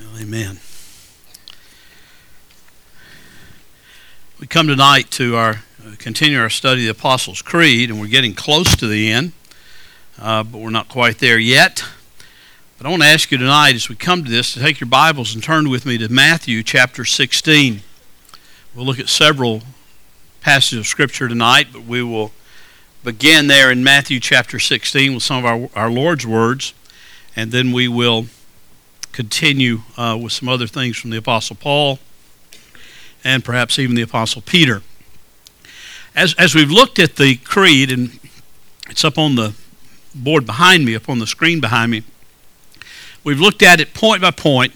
Amen. We come tonight to our uh, continue our study of the Apostles' Creed, and we're getting close to the end, uh, but we're not quite there yet. But I want to ask you tonight, as we come to this, to take your Bibles and turn with me to Matthew chapter 16. We'll look at several passages of Scripture tonight, but we will begin there in Matthew chapter 16 with some of our, our Lord's words, and then we will continue uh, with some other things from the Apostle Paul and perhaps even the Apostle Peter. As, as we've looked at the creed, and it's up on the board behind me, up on the screen behind me, we've looked at it point by point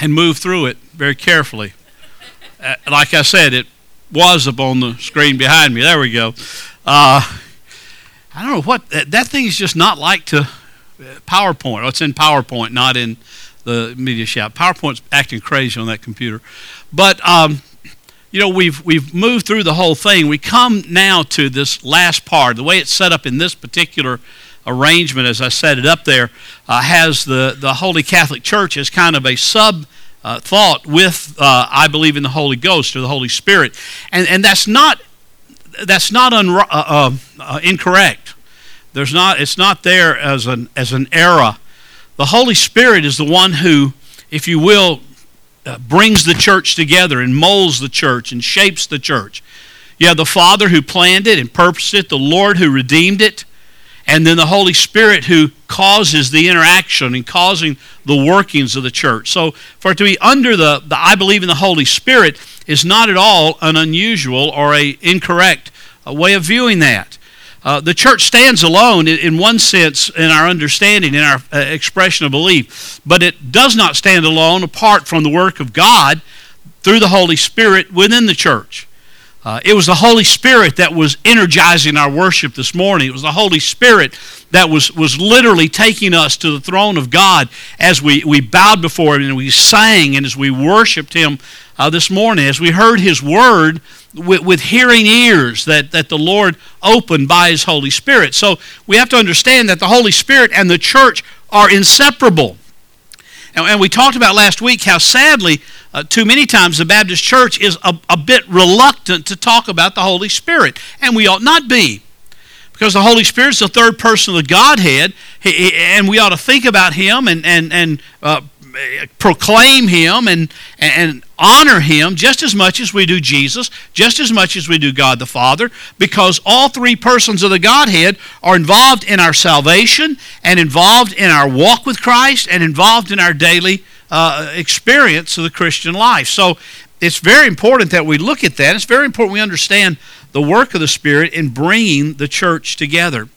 and moved through it very carefully. Uh, like I said, it was up on the screen behind me. There we go. Uh, I don't know what that, that thing is just not like to uh, PowerPoint. It's in PowerPoint, not in the MediaShout. PowerPoint's acting crazy on that computer. But, um, you know, we've, we've moved through the whole thing. We come now to this last part. The way it's set up in this particular arrangement, as I set it up there, uh, has the, the Holy Catholic Church as kind of a sub uh, thought with uh, I believe in the Holy Ghost or the Holy Spirit. And, and that's not, that's not uh, uh, uh, incorrect. There's not, it's not there as an, as an error the Holy Spirit is the one who, if you will, uh, brings the church together and molds the church and shapes the church. You have the Father who planned it and purposed it, the Lord who redeemed it, and then the Holy Spirit who causes the interaction and causing the workings of the church. So for it to be under the, the I believe in the Holy Spirit is not at all an unusual or a incorrect uh, way of viewing that. Uh, the church stands alone in, in, one sense in our understanding, in our uh, expression of belief, but it does not stand alone apart from the work of God through the Holy Spirit within the church. Uh, it was the Holy Spirit that was energizing our worship this morning. It was the Holy Spirit that was, was literally taking us to the throne of God as we, we bowed before Him and we sang and as we worshiped Him uh, this morning, as we heard His Word with, with hearing ears that, that the Lord opened by His Holy Spirit. So we have to understand that the Holy Spirit and the church are inseparable. And, and we talked about last week how sadly, uh, too many times, the Baptist church is a, a bit reluctant to talk about the Holy Spirit. And we ought not be. Because the Holy Spirit is the third person of the Godhead, and we ought to think about Him and, and, and uh, proclaim him and, and honor him just as much as we do Jesus, just as much as we do God the Father, because all three persons of the Godhead are involved in our salvation and involved in our walk with Christ and involved in our daily uh, experience of the Christian life. So it's very important that we look at that. It's very important we understand the work of the Spirit in bringing the church together.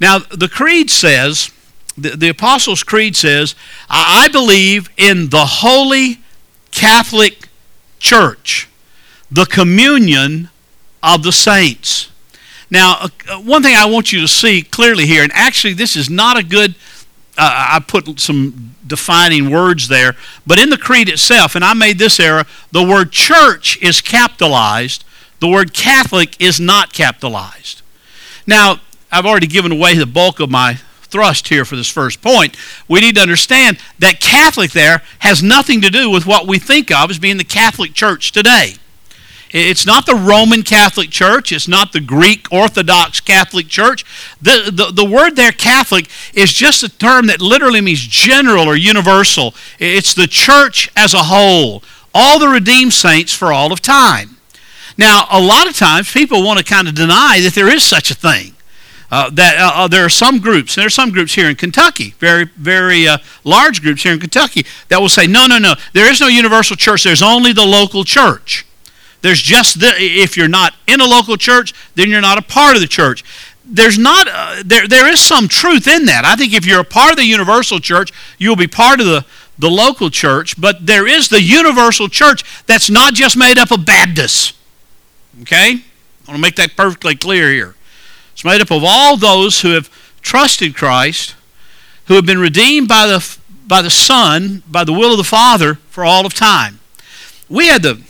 Now, the Creed says the, Apostles' Creed says, I believe in the Holy Catholic Church, the communion of the saints. Now, uh, one thing I want you to see clearly here, and actually, this is not a good, uh, I put some defining words there, but in the creed itself, and I made this error, the word church is capitalized, the word Catholic is not capitalized. Now, I've already given away the bulk of my thrust here for this first point. We need to understand that Catholic there has nothing to do with what we think of as being the Catholic Church today. It's not the Roman Catholic Church. It's not the Greek Orthodox Catholic Church. The, the, the word there, Catholic, is just a term that literally means general or universal. It's the church as a whole, all the redeemed saints for all of time. Now, a lot of times people want to kind of deny that there is such a thing. Uh, that uh, uh, there are some groups, there are some groups here in Kentucky, very, very uh, large groups here in Kentucky, that will say, no, no, no, there is no universal church, there's only the local church. There's just, the, if you're not in a local church, then you're not a part of the church. There's not, uh, there, there is some truth in that. I think if you're a part of the universal church, you'll be part of the, the local church, but there is the universal church that's not just made up of Baptists. Okay? I want to make that perfectly clear here. It's made up of all those who have trusted Christ, who have been redeemed by the, by the Son, by the will of the Father for all of time. We had the,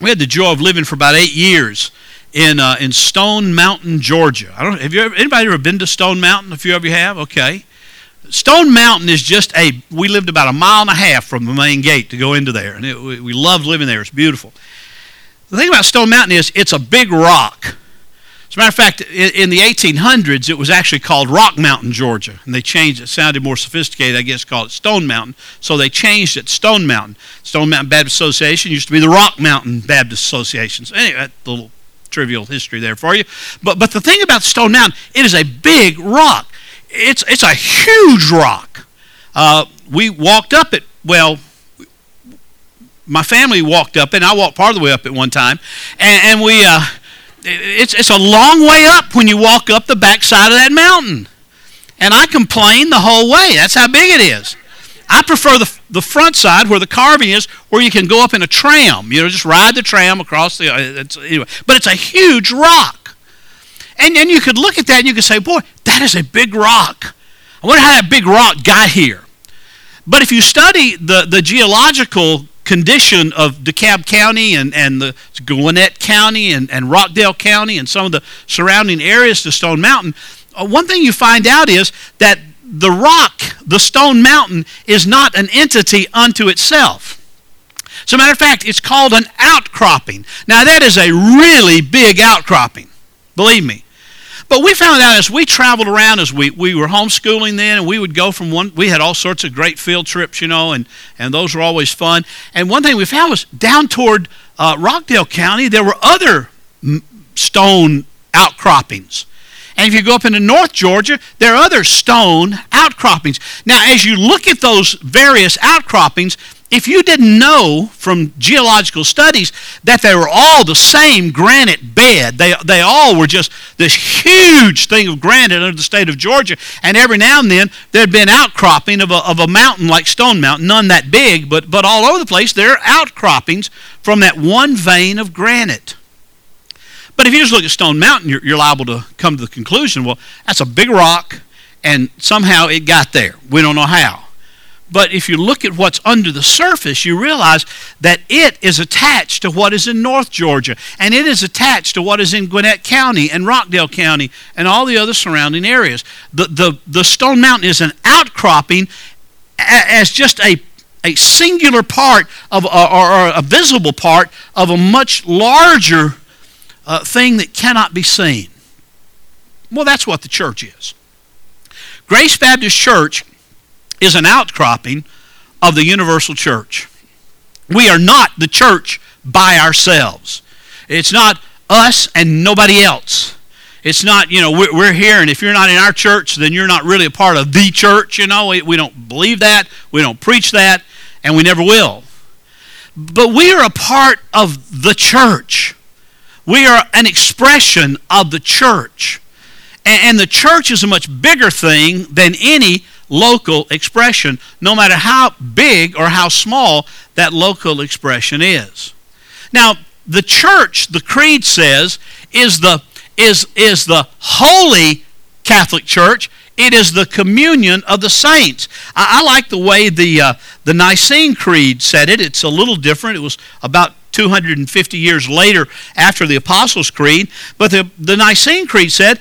we had the joy of living for about eight years in, uh, in Stone Mountain, Georgia. I don't, have you ever, anybody ever been to Stone Mountain? A few of you have? Okay. Stone Mountain is just a. We lived about a mile and a half from the main gate to go into there, and it, we, we loved living there. It's beautiful. The thing about Stone Mountain is it's a big rock. As a matter of fact, in the 1800s, it was actually called Rock Mountain, Georgia, and they changed it. sounded more sophisticated, I guess, called it Stone Mountain. So they changed it Stone Mountain. Stone Mountain Baptist Association used to be the Rock Mountain Baptist Association. So anyway, a little trivial history there for you. But but the thing about Stone Mountain, it is a big rock. It's it's a huge rock. Uh, we walked up it. Well, my family walked up and I walked part of the way up it one time, and, and we. Uh, it's, it's a long way up when you walk up the backside of that mountain. And I complain the whole way. That's how big it is. I prefer the, the front side where the carving is, where you can go up in a tram. You know, just ride the tram across the. Uh, it's, anyway, but it's a huge rock, and and you could look at that and you could say, "Boy, that is a big rock." I wonder how that big rock got here. But if you study the the geological condition of DeKalb County and, and the Gwinnett County and, and Rockdale County and some of the surrounding areas to Stone Mountain, uh, one thing you find out is that the rock, the Stone Mountain, is not an entity unto itself. As a matter of fact, it's called an outcropping. Now, that is a really big outcropping, believe me. But we found out as we traveled around, as we, we were homeschooling then, and we would go from one, we had all sorts of great field trips, you know, and, and those were always fun. And one thing we found was down toward uh, Rockdale County, there were other stone outcroppings. And if you go up into North Georgia, there are other stone outcroppings. Now, as you look at those various outcroppings, if you didn't know from geological studies that they were all the same granite bed, they, they all were just this huge thing of granite under the state of Georgia, and every now and then there'd been outcropping of a, of a mountain like Stone Mountain, none that big, but, but all over the place there are outcroppings from that one vein of granite. But if you just look at Stone Mountain, you're, you're liable to come to the conclusion, well, that's a big rock, and somehow it got there. We don't know how. But if you look at what's under the surface, you realize that it is attached to what is in North Georgia, and it is attached to what is in Gwinnett County and Rockdale County and all the other surrounding areas. The, the, the Stone Mountain is an outcropping as just a, a singular part of, or, or a visible part of a much larger uh, thing that cannot be seen. Well, that's what the church is. Grace Baptist Church is an outcropping of the universal church. We are not the church by ourselves. It's not us and nobody else. It's not, you know, we're, here, and if you're not in our church, then you're not really a part of the church, you know. We, we don't believe that, we don't preach that, and we never will. But we are a part of the church. We are an expression of the church. And the church is a much bigger thing than any local expression, no matter how big or how small that local expression is. Now, the church, the creed says, is the, is, is the holy Catholic Church. It is the communion of the saints. I, I like the way the, uh, the Nicene Creed said it. It's a little different. It was about 250 years later after the Apostles' Creed. But the, the Nicene Creed said,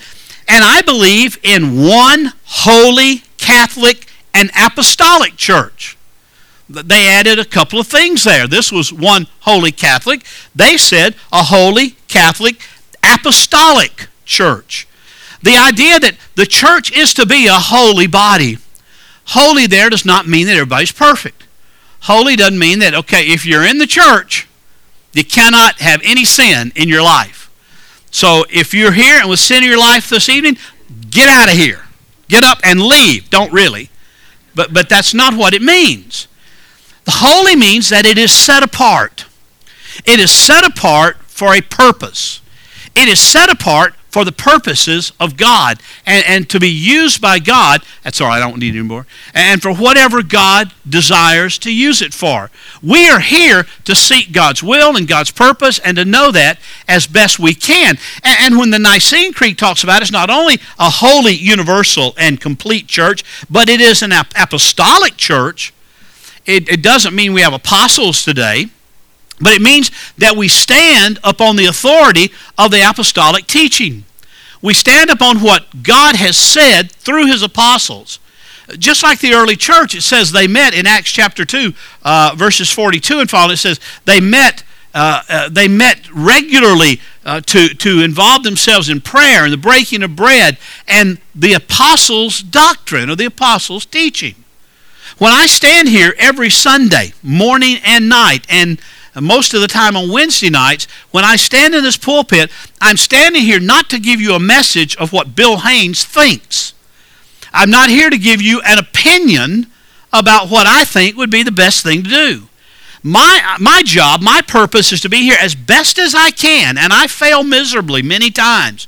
and I believe in one holy Catholic and Apostolic Church. They added a couple of things there. This was one holy Catholic. They said a holy Catholic Apostolic Church. The idea that the church is to be a holy body. Holy there does not mean that everybody's perfect. Holy doesn't mean that, okay, if you're in the church, you cannot have any sin in your life. So if you're here and with sin in your life this evening, get out of here. Get up and leave. Don't really. But, but that's not what it means. The holy means that it is set apart. It is set apart for a purpose. It is set apart for the purposes of God and, and to be used by God. That's all I don't need anymore. And for whatever God desires to use it for. We are here to seek God's will and God's purpose and to know that as best we can. And, and when the Nicene Creed talks about it, it's not only a holy, universal, and complete church, but it is an apostolic church. It, it doesn't mean we have apostles today. But it means that we stand upon the authority of the apostolic teaching. We stand upon what God has said through his apostles. Just like the early church, it says they met in Acts chapter 2, uh, verses 42 and following. It says they met uh, uh, they met regularly uh, to, to involve themselves in prayer and the breaking of bread and the apostles' doctrine or the apostles' teaching. When I stand here every Sunday, morning and night, and most of the time on Wednesday nights, when I stand in this pulpit, I'm standing here not to give you a message of what Bill Haynes thinks. I'm not here to give you an opinion about what I think would be the best thing to do. My, my job, my purpose is to be here as best as I can, and I fail miserably many times.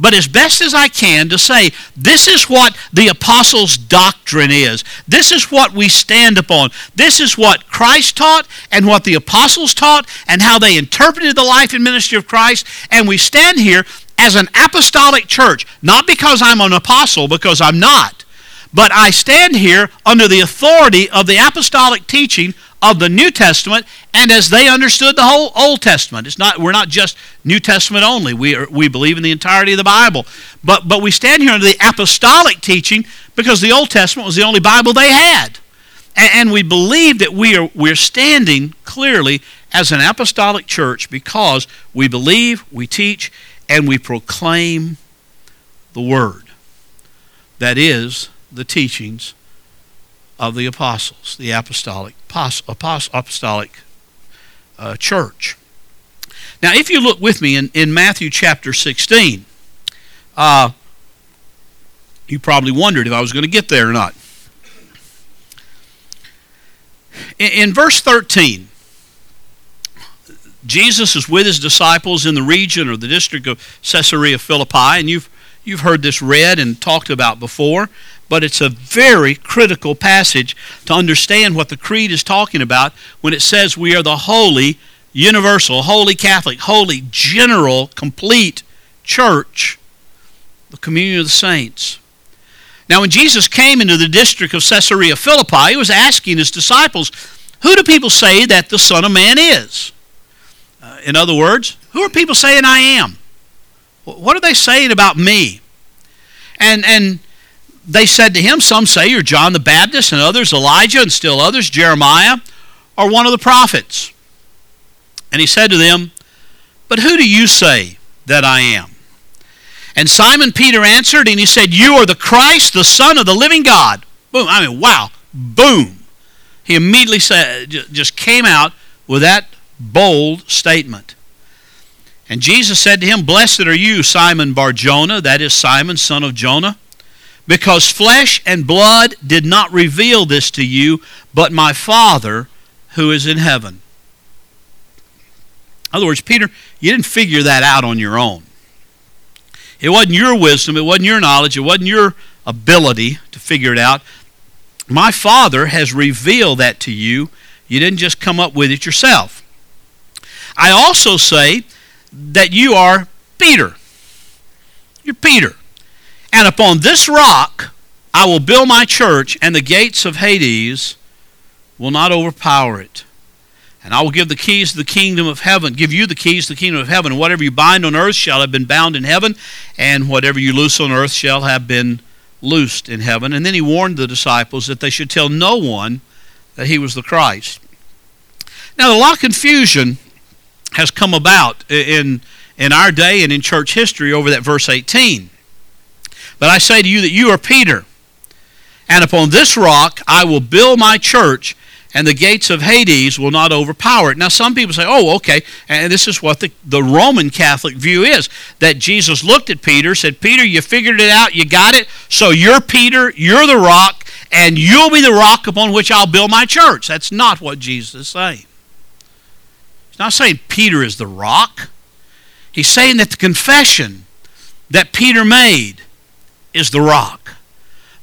But as best as I can to say, this is what the apostles' doctrine is. This is what we stand upon. This is what Christ taught and what the apostles taught and how they interpreted the life and ministry of Christ. And we stand here as an apostolic church, not because I'm an apostle, because I'm not. But I stand here under the authority of the apostolic teaching of the New Testament and as they understood the whole Old Testament. It's not we're not just New Testament only. We are, we believe in the entirety of the Bible. But but we stand here under the apostolic teaching because the Old Testament was the only Bible they had. And, and we believe that we are we're standing clearly as an apostolic church because we believe, we teach, and we proclaim the word. That is the teachings of the apostles, the apostolic, apostolic uh, church. Now, if you look with me in, in Matthew chapter 16, uh, you probably wondered if I was going to get there or not. In, in verse 13, Jesus is with his disciples in the region or the district of Caesarea Philippi, and you've, you've heard this read and talked about before but it's a very critical passage to understand what the creed is talking about when it says we are the holy, universal, holy Catholic, holy, general, complete church, the communion of the saints. Now, when Jesus came into the district of Caesarea Philippi, he was asking his disciples, Who do people say that the Son of Man is? Uh, in other words, who are people saying I am? What are they saying about me? And, and they said to him, Some say you're John the Baptist, and others Elijah, and still others Jeremiah, or one of the prophets. And he said to them, But who do you say that I am? And Simon Peter answered, and he said, You are the Christ, the Son of the living God. Boom. I mean, wow. Boom. He immediately said, just came out with that bold statement. And Jesus said to him, Blessed are you, Simon Barjona, that is Simon, son of Jonah because flesh and blood did not reveal this to you, but my Father who is in heaven. In other words, Peter, you didn't figure that out on your own. It wasn't your wisdom, it wasn't your knowledge, it wasn't your ability to figure it out. My Father has revealed that to you. You didn't just come up with it yourself. I also say that you are Peter. You're Peter. And upon this rock I will build my church, and the gates of Hades will not overpower it. And I will give the keys to the kingdom of heaven, give you the keys to the kingdom of heaven. And whatever you bind on earth shall have been bound in heaven, and whatever you loose on earth shall have been loosed in heaven. And then he warned the disciples that they should tell no one that he was the Christ. Now, a lot of confusion has come about in, in our day and in church history over that verse 18. But I say to you that you are Peter, and upon this rock I will build my church, and the gates of Hades will not overpower it. Now, some people say, oh, okay, and this is what the, the Roman Catholic view is that Jesus looked at Peter, said, Peter, you figured it out, you got it, so you're Peter, you're the rock, and you'll be the rock upon which I'll build my church. That's not what Jesus is saying. He's not saying Peter is the rock. He's saying that the confession that Peter made is the rock.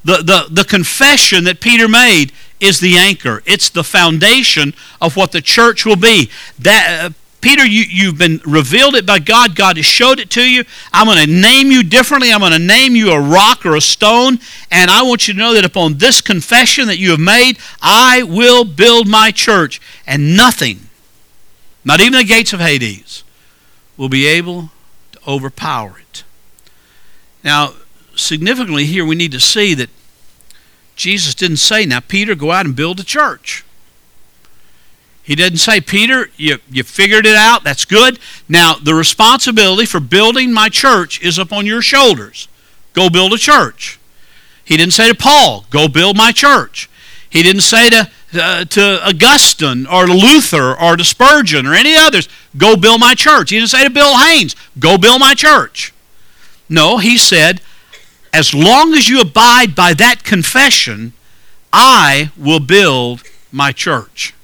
The, the, the confession that Peter made is the anchor. It's the foundation of what the church will be. That uh, Peter, you, you've been revealed it by God. God has showed it to you. I'm going to name you differently. I'm going to name you a rock or a stone. And I want you to know that upon this confession that you have made, I will build my church. And nothing, not even the gates of Hades, will be able to overpower it. Now, significantly here, we need to see that Jesus didn't say, now, Peter, go out and build a church. He didn't say, Peter, you, you figured it out. That's good. Now, the responsibility for building my church is upon your shoulders. Go build a church. He didn't say to Paul, go build my church. He didn't say to, uh, to Augustine or to Luther or to Spurgeon or any others, go build my church. He didn't say to Bill Haynes, go build my church. No, he said, as long as you abide by that confession, I will build my church.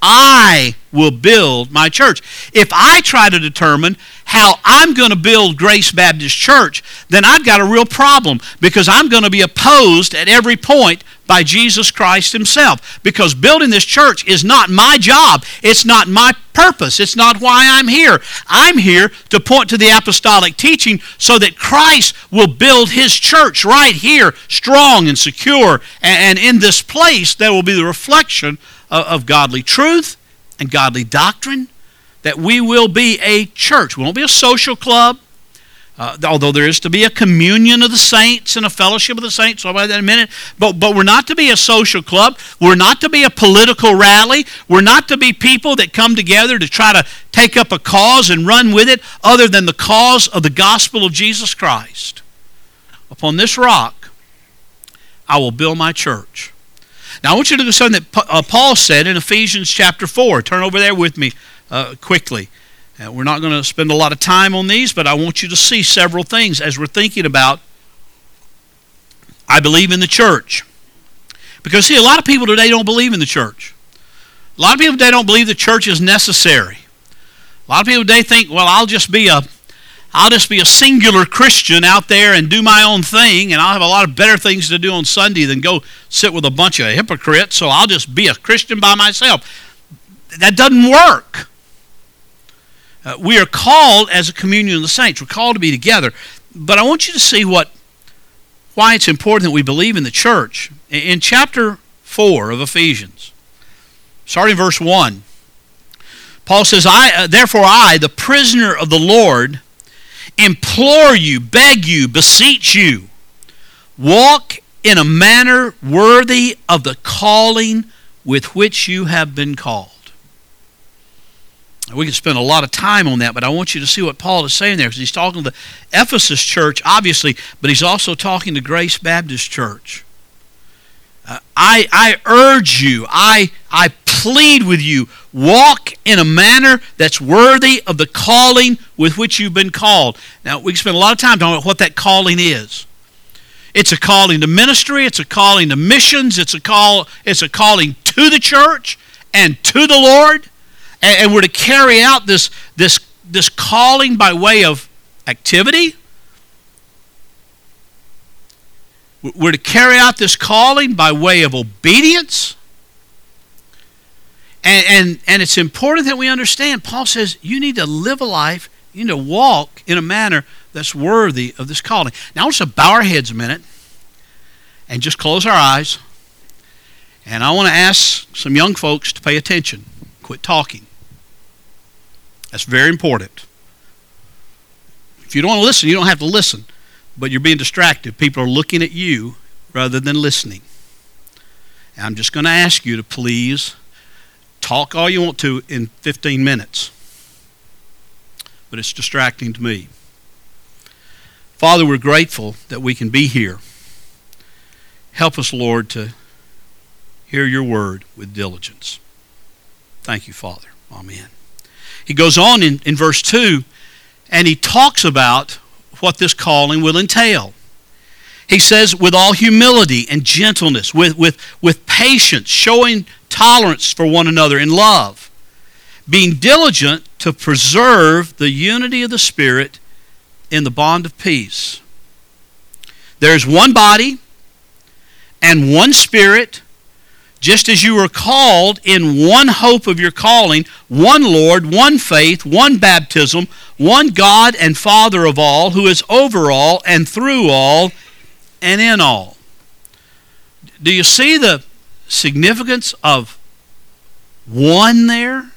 I will build my church. If I try to determine how I'm going to build Grace Baptist Church, then I've got a real problem because I'm going to be opposed at every point by Jesus Christ Himself. Because building this church is not my job, it's not my purpose, it's not why I'm here. I'm here to point to the apostolic teaching so that Christ will build His church right here, strong and secure, and in this place there will be the reflection of godly truth and godly doctrine, that we will be a church. We won't be a social club, uh, although there is to be a communion of the saints and a fellowship of the saints. I'll that in a minute. But, but we're not to be a social club. We're not to be a political rally. We're not to be people that come together to try to take up a cause and run with it other than the cause of the gospel of Jesus Christ. Upon this rock, I will build my church now, I want you to do something that uh, Paul said in Ephesians chapter 4. Turn over there with me uh, quickly. Uh, we're not going to spend a lot of time on these, but I want you to see several things as we're thinking about I believe in the church. Because, see, a lot of people today don't believe in the church. A lot of people today don't believe the church is necessary. A lot of people today think, well, I'll just be a I'll just be a singular Christian out there and do my own thing, and I'll have a lot of better things to do on Sunday than go sit with a bunch of hypocrites, so I'll just be a Christian by myself. That doesn't work. Uh, we are called as a communion of the saints. We're called to be together. But I want you to see what why it's important that we believe in the church. In chapter 4 of Ephesians, starting verse 1, Paul says, I, uh, Therefore I, the prisoner of the Lord, implore you, beg you, beseech you, walk in a manner worthy of the calling with which you have been called. We could spend a lot of time on that, but I want you to see what Paul is saying there because he's talking to the Ephesus church, obviously, but he's also talking to Grace Baptist Church. Uh, I, I urge you, I, I plead with you, walk in a manner that's worthy of the calling with which you've been called. Now, we can spend a lot of time talking about what that calling is. It's a calling to ministry, it's a calling to missions, it's a call, it's a calling to the church and to the Lord. And, and we're to carry out this, this, this calling by way of activity, We're to carry out this calling by way of obedience. And, and, and it's important that we understand. Paul says you need to live a life, you need to walk in a manner that's worthy of this calling. Now, to bow our heads a minute and just close our eyes. And I want to ask some young folks to pay attention, quit talking. That's very important. If you don't want to listen, you don't have to listen but you're being distracted. People are looking at you rather than listening. And I'm just going to ask you to please talk all you want to in 15 minutes. But it's distracting to me. Father, we're grateful that we can be here. Help us, Lord, to hear your word with diligence. Thank you, Father. Amen. He goes on in, in verse 2 and he talks about what this calling will entail. He says, with all humility and gentleness, with, with, with patience, showing tolerance for one another in love, being diligent to preserve the unity of the Spirit in the bond of peace. There's one body and one Spirit just as you were called in one hope of your calling, one Lord, one faith, one baptism, one God and Father of all, who is over all and through all and in all. Do you see the significance of one there?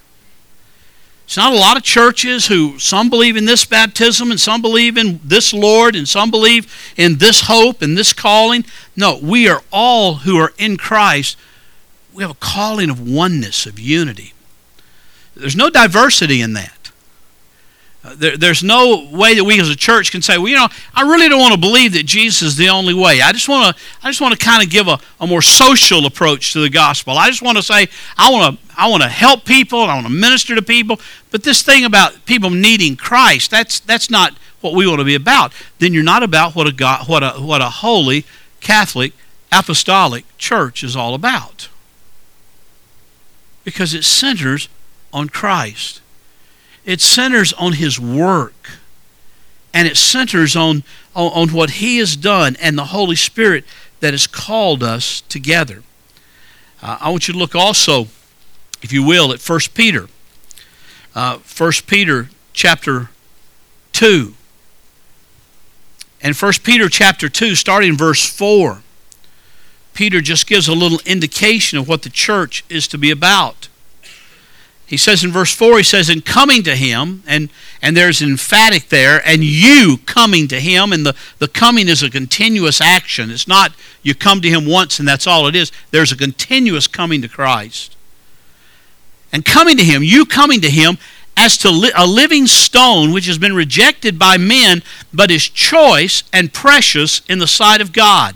It's not a lot of churches who some believe in this baptism and some believe in this Lord and some believe in this hope and this calling. No, we are all who are in Christ. We have a calling of oneness, of unity. There's no diversity in that. Uh, there, there's no way that we as a church can say, well, you know, I really don't want to believe that Jesus is the only way. I just want to, I just want to kind of give a, a more social approach to the gospel. I just want to say, I want to, I want to help people, I want to minister to people. But this thing about people needing Christ, that's that's not what we want to be about. Then you're not about what a God, what a what a holy Catholic apostolic church is all about. Because it centers on Christ. It centers on his work. And it centers on, on, on what he has done and the Holy Spirit that has called us together. Uh, I want you to look also, if you will, at 1 Peter. Uh, 1 Peter chapter 2. And 1 Peter chapter 2, starting verse 4, Peter just gives a little indication of what the church is to be about. He says in verse 4, he says, In coming to him, and, and there's emphatic there, and you coming to him, and the, the coming is a continuous action. It's not you come to him once and that's all it is. There's a continuous coming to Christ. And coming to him, you coming to him, as to li- a living stone which has been rejected by men, but is choice and precious in the sight of God.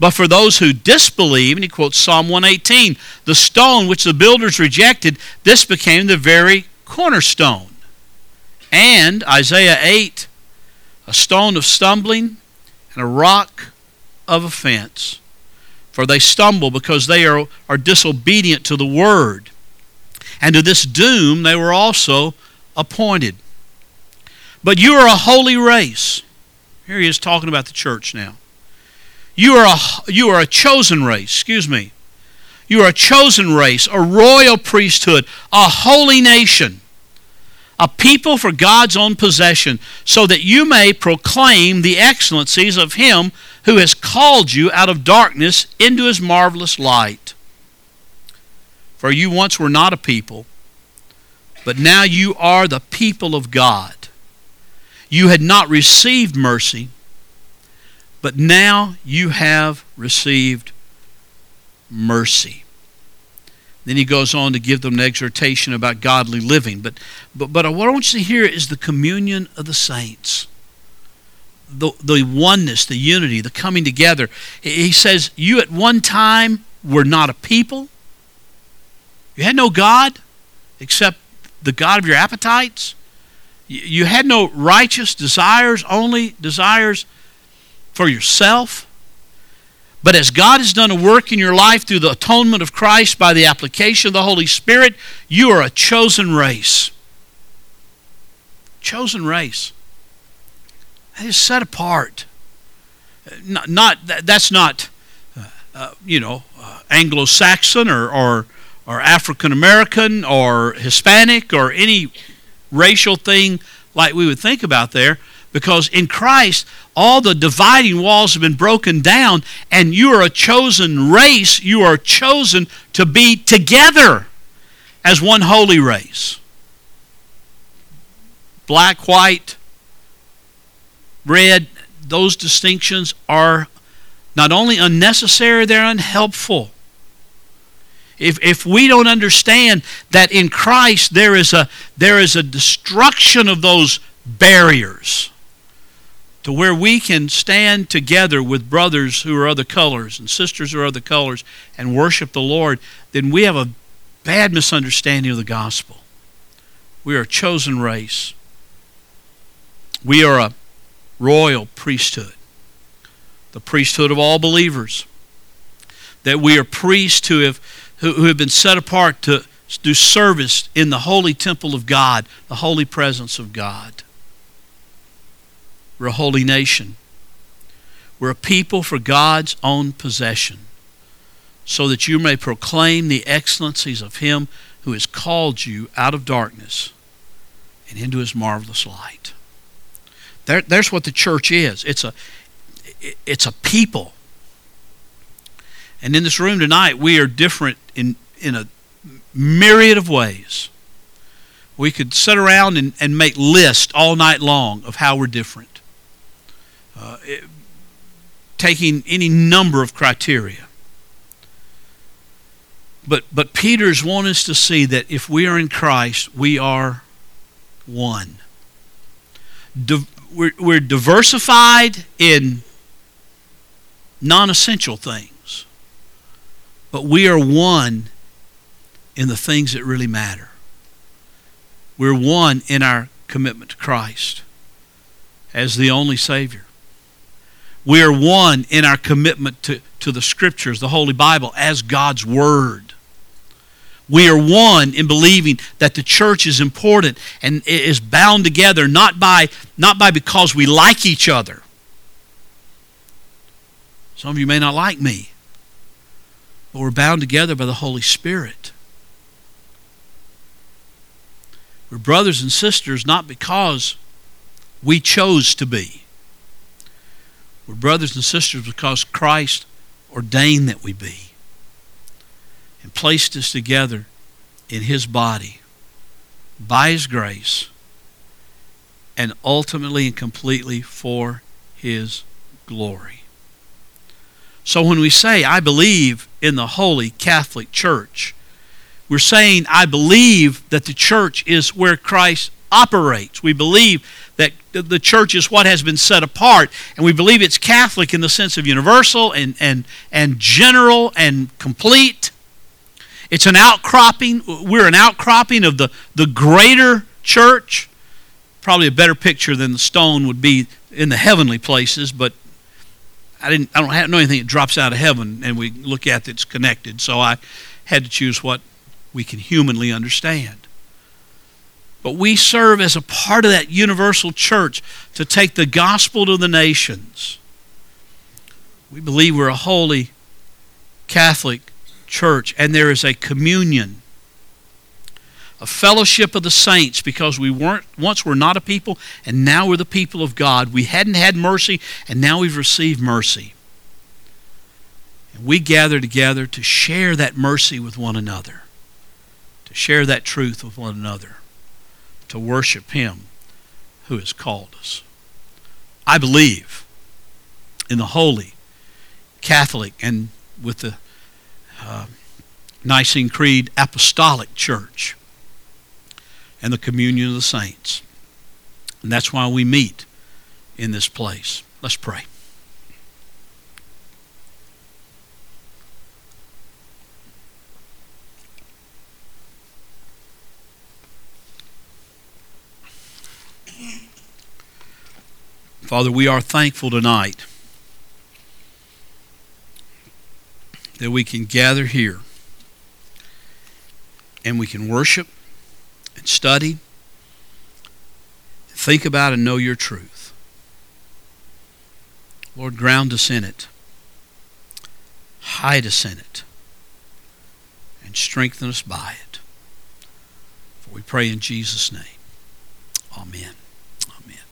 But for those who disbelieve, and he quotes Psalm 118, the stone which the builders rejected, this became the very cornerstone. And Isaiah 8, a stone of stumbling and a rock of offense. For they stumble because they are, are disobedient to the word. And to this doom they were also appointed. But you are a holy race. Here he is talking about the church now you are a, you are a chosen race, excuse me. You are a chosen race, a royal priesthood, a holy nation, a people for God's own possession, so that you may proclaim the excellencies of Him who has called you out of darkness into His marvelous light. For you once were not a people, but now you are the people of God. You had not received mercy but now you have received mercy. Then he goes on to give them an exhortation about godly living. But, but, but what I want you to hear is the communion of the saints. The, the oneness, the unity, the coming together. He says, You at one time were not a people. You had no God except the God of your appetites. You had no righteous desires, only desires for yourself. But as God has done a work in your life through the atonement of Christ by the application of the Holy Spirit, you are a chosen race. Chosen race. That is set apart. Not, not that's not, uh, uh, you know, uh, Anglo-Saxon or, or, or African American or Hispanic or any racial thing like we would think about there. Because in Christ, all the dividing walls have been broken down, and you are a chosen race. You are chosen to be together as one holy race. Black, white, red, those distinctions are not only unnecessary, they're unhelpful. If, if we don't understand that in Christ there is a, there is a destruction of those barriers to where we can stand together with brothers who are other colors and sisters who are other colors and worship the Lord, then we have a bad misunderstanding of the gospel. We are a chosen race. We are a royal priesthood, the priesthood of all believers. That we are priests who have, who, who have been set apart to, do service in the holy temple of God, the holy presence of God. We're a holy nation. We're a people for God's own possession, so that you may proclaim the excellencies of Him who has called you out of darkness and into His marvelous light. There, there's what the church is. It's a, it's a people. And in this room tonight, we are different in, in a myriad of ways. We could sit around and, and make lists all night long of how we're different, uh, it, taking any number of criteria. But, but Peter's wanting us to see that if we are in Christ, we are one. Di- we're, we're diversified in non essential things, but we are one in the things that really matter. We're one in our commitment to Christ as the only Savior. We are one in our commitment to, to the Scriptures, the Holy Bible, as God's Word. We are one in believing that the church is important and is bound together not by, not by because we like each other. Some of you may not like me, but we're bound together by the Holy Spirit. We're brothers and sisters not because we chose to be. We're brothers and sisters because Christ ordained that we be and placed us together in His body by His grace and ultimately and completely for His glory. So when we say, I believe in the Holy Catholic Church, we're saying, I believe that the church is where Christ operates. We believe that the church is what has been set apart, and we believe it's Catholic in the sense of universal and, and, and general and complete. It's an outcropping. We're an outcropping of the, the greater church. Probably a better picture than the stone would be in the heavenly places, but I didn't. I don't have, know anything that drops out of heaven, and we look at that's connected. So I had to choose what we can humanly understand. But we serve as a part of that universal church to take the gospel to the nations. We believe we're a holy Catholic church, and there is a communion, a fellowship of the saints, because we weren't once were not a people, and now we're the people of God. We hadn't had mercy, and now we've received mercy. And we gather together to share that mercy with one another to share that truth with one another, to worship Him who has called us. I believe in the holy, Catholic, and with the uh, Nicene Creed Apostolic Church and the communion of the saints. And that's why we meet in this place. Let's pray. Father, we are thankful tonight that we can gather here and we can worship and study, think about and know your truth. Lord, ground us in it, hide us in it, and strengthen us by it. For we pray in Jesus' name. Amen.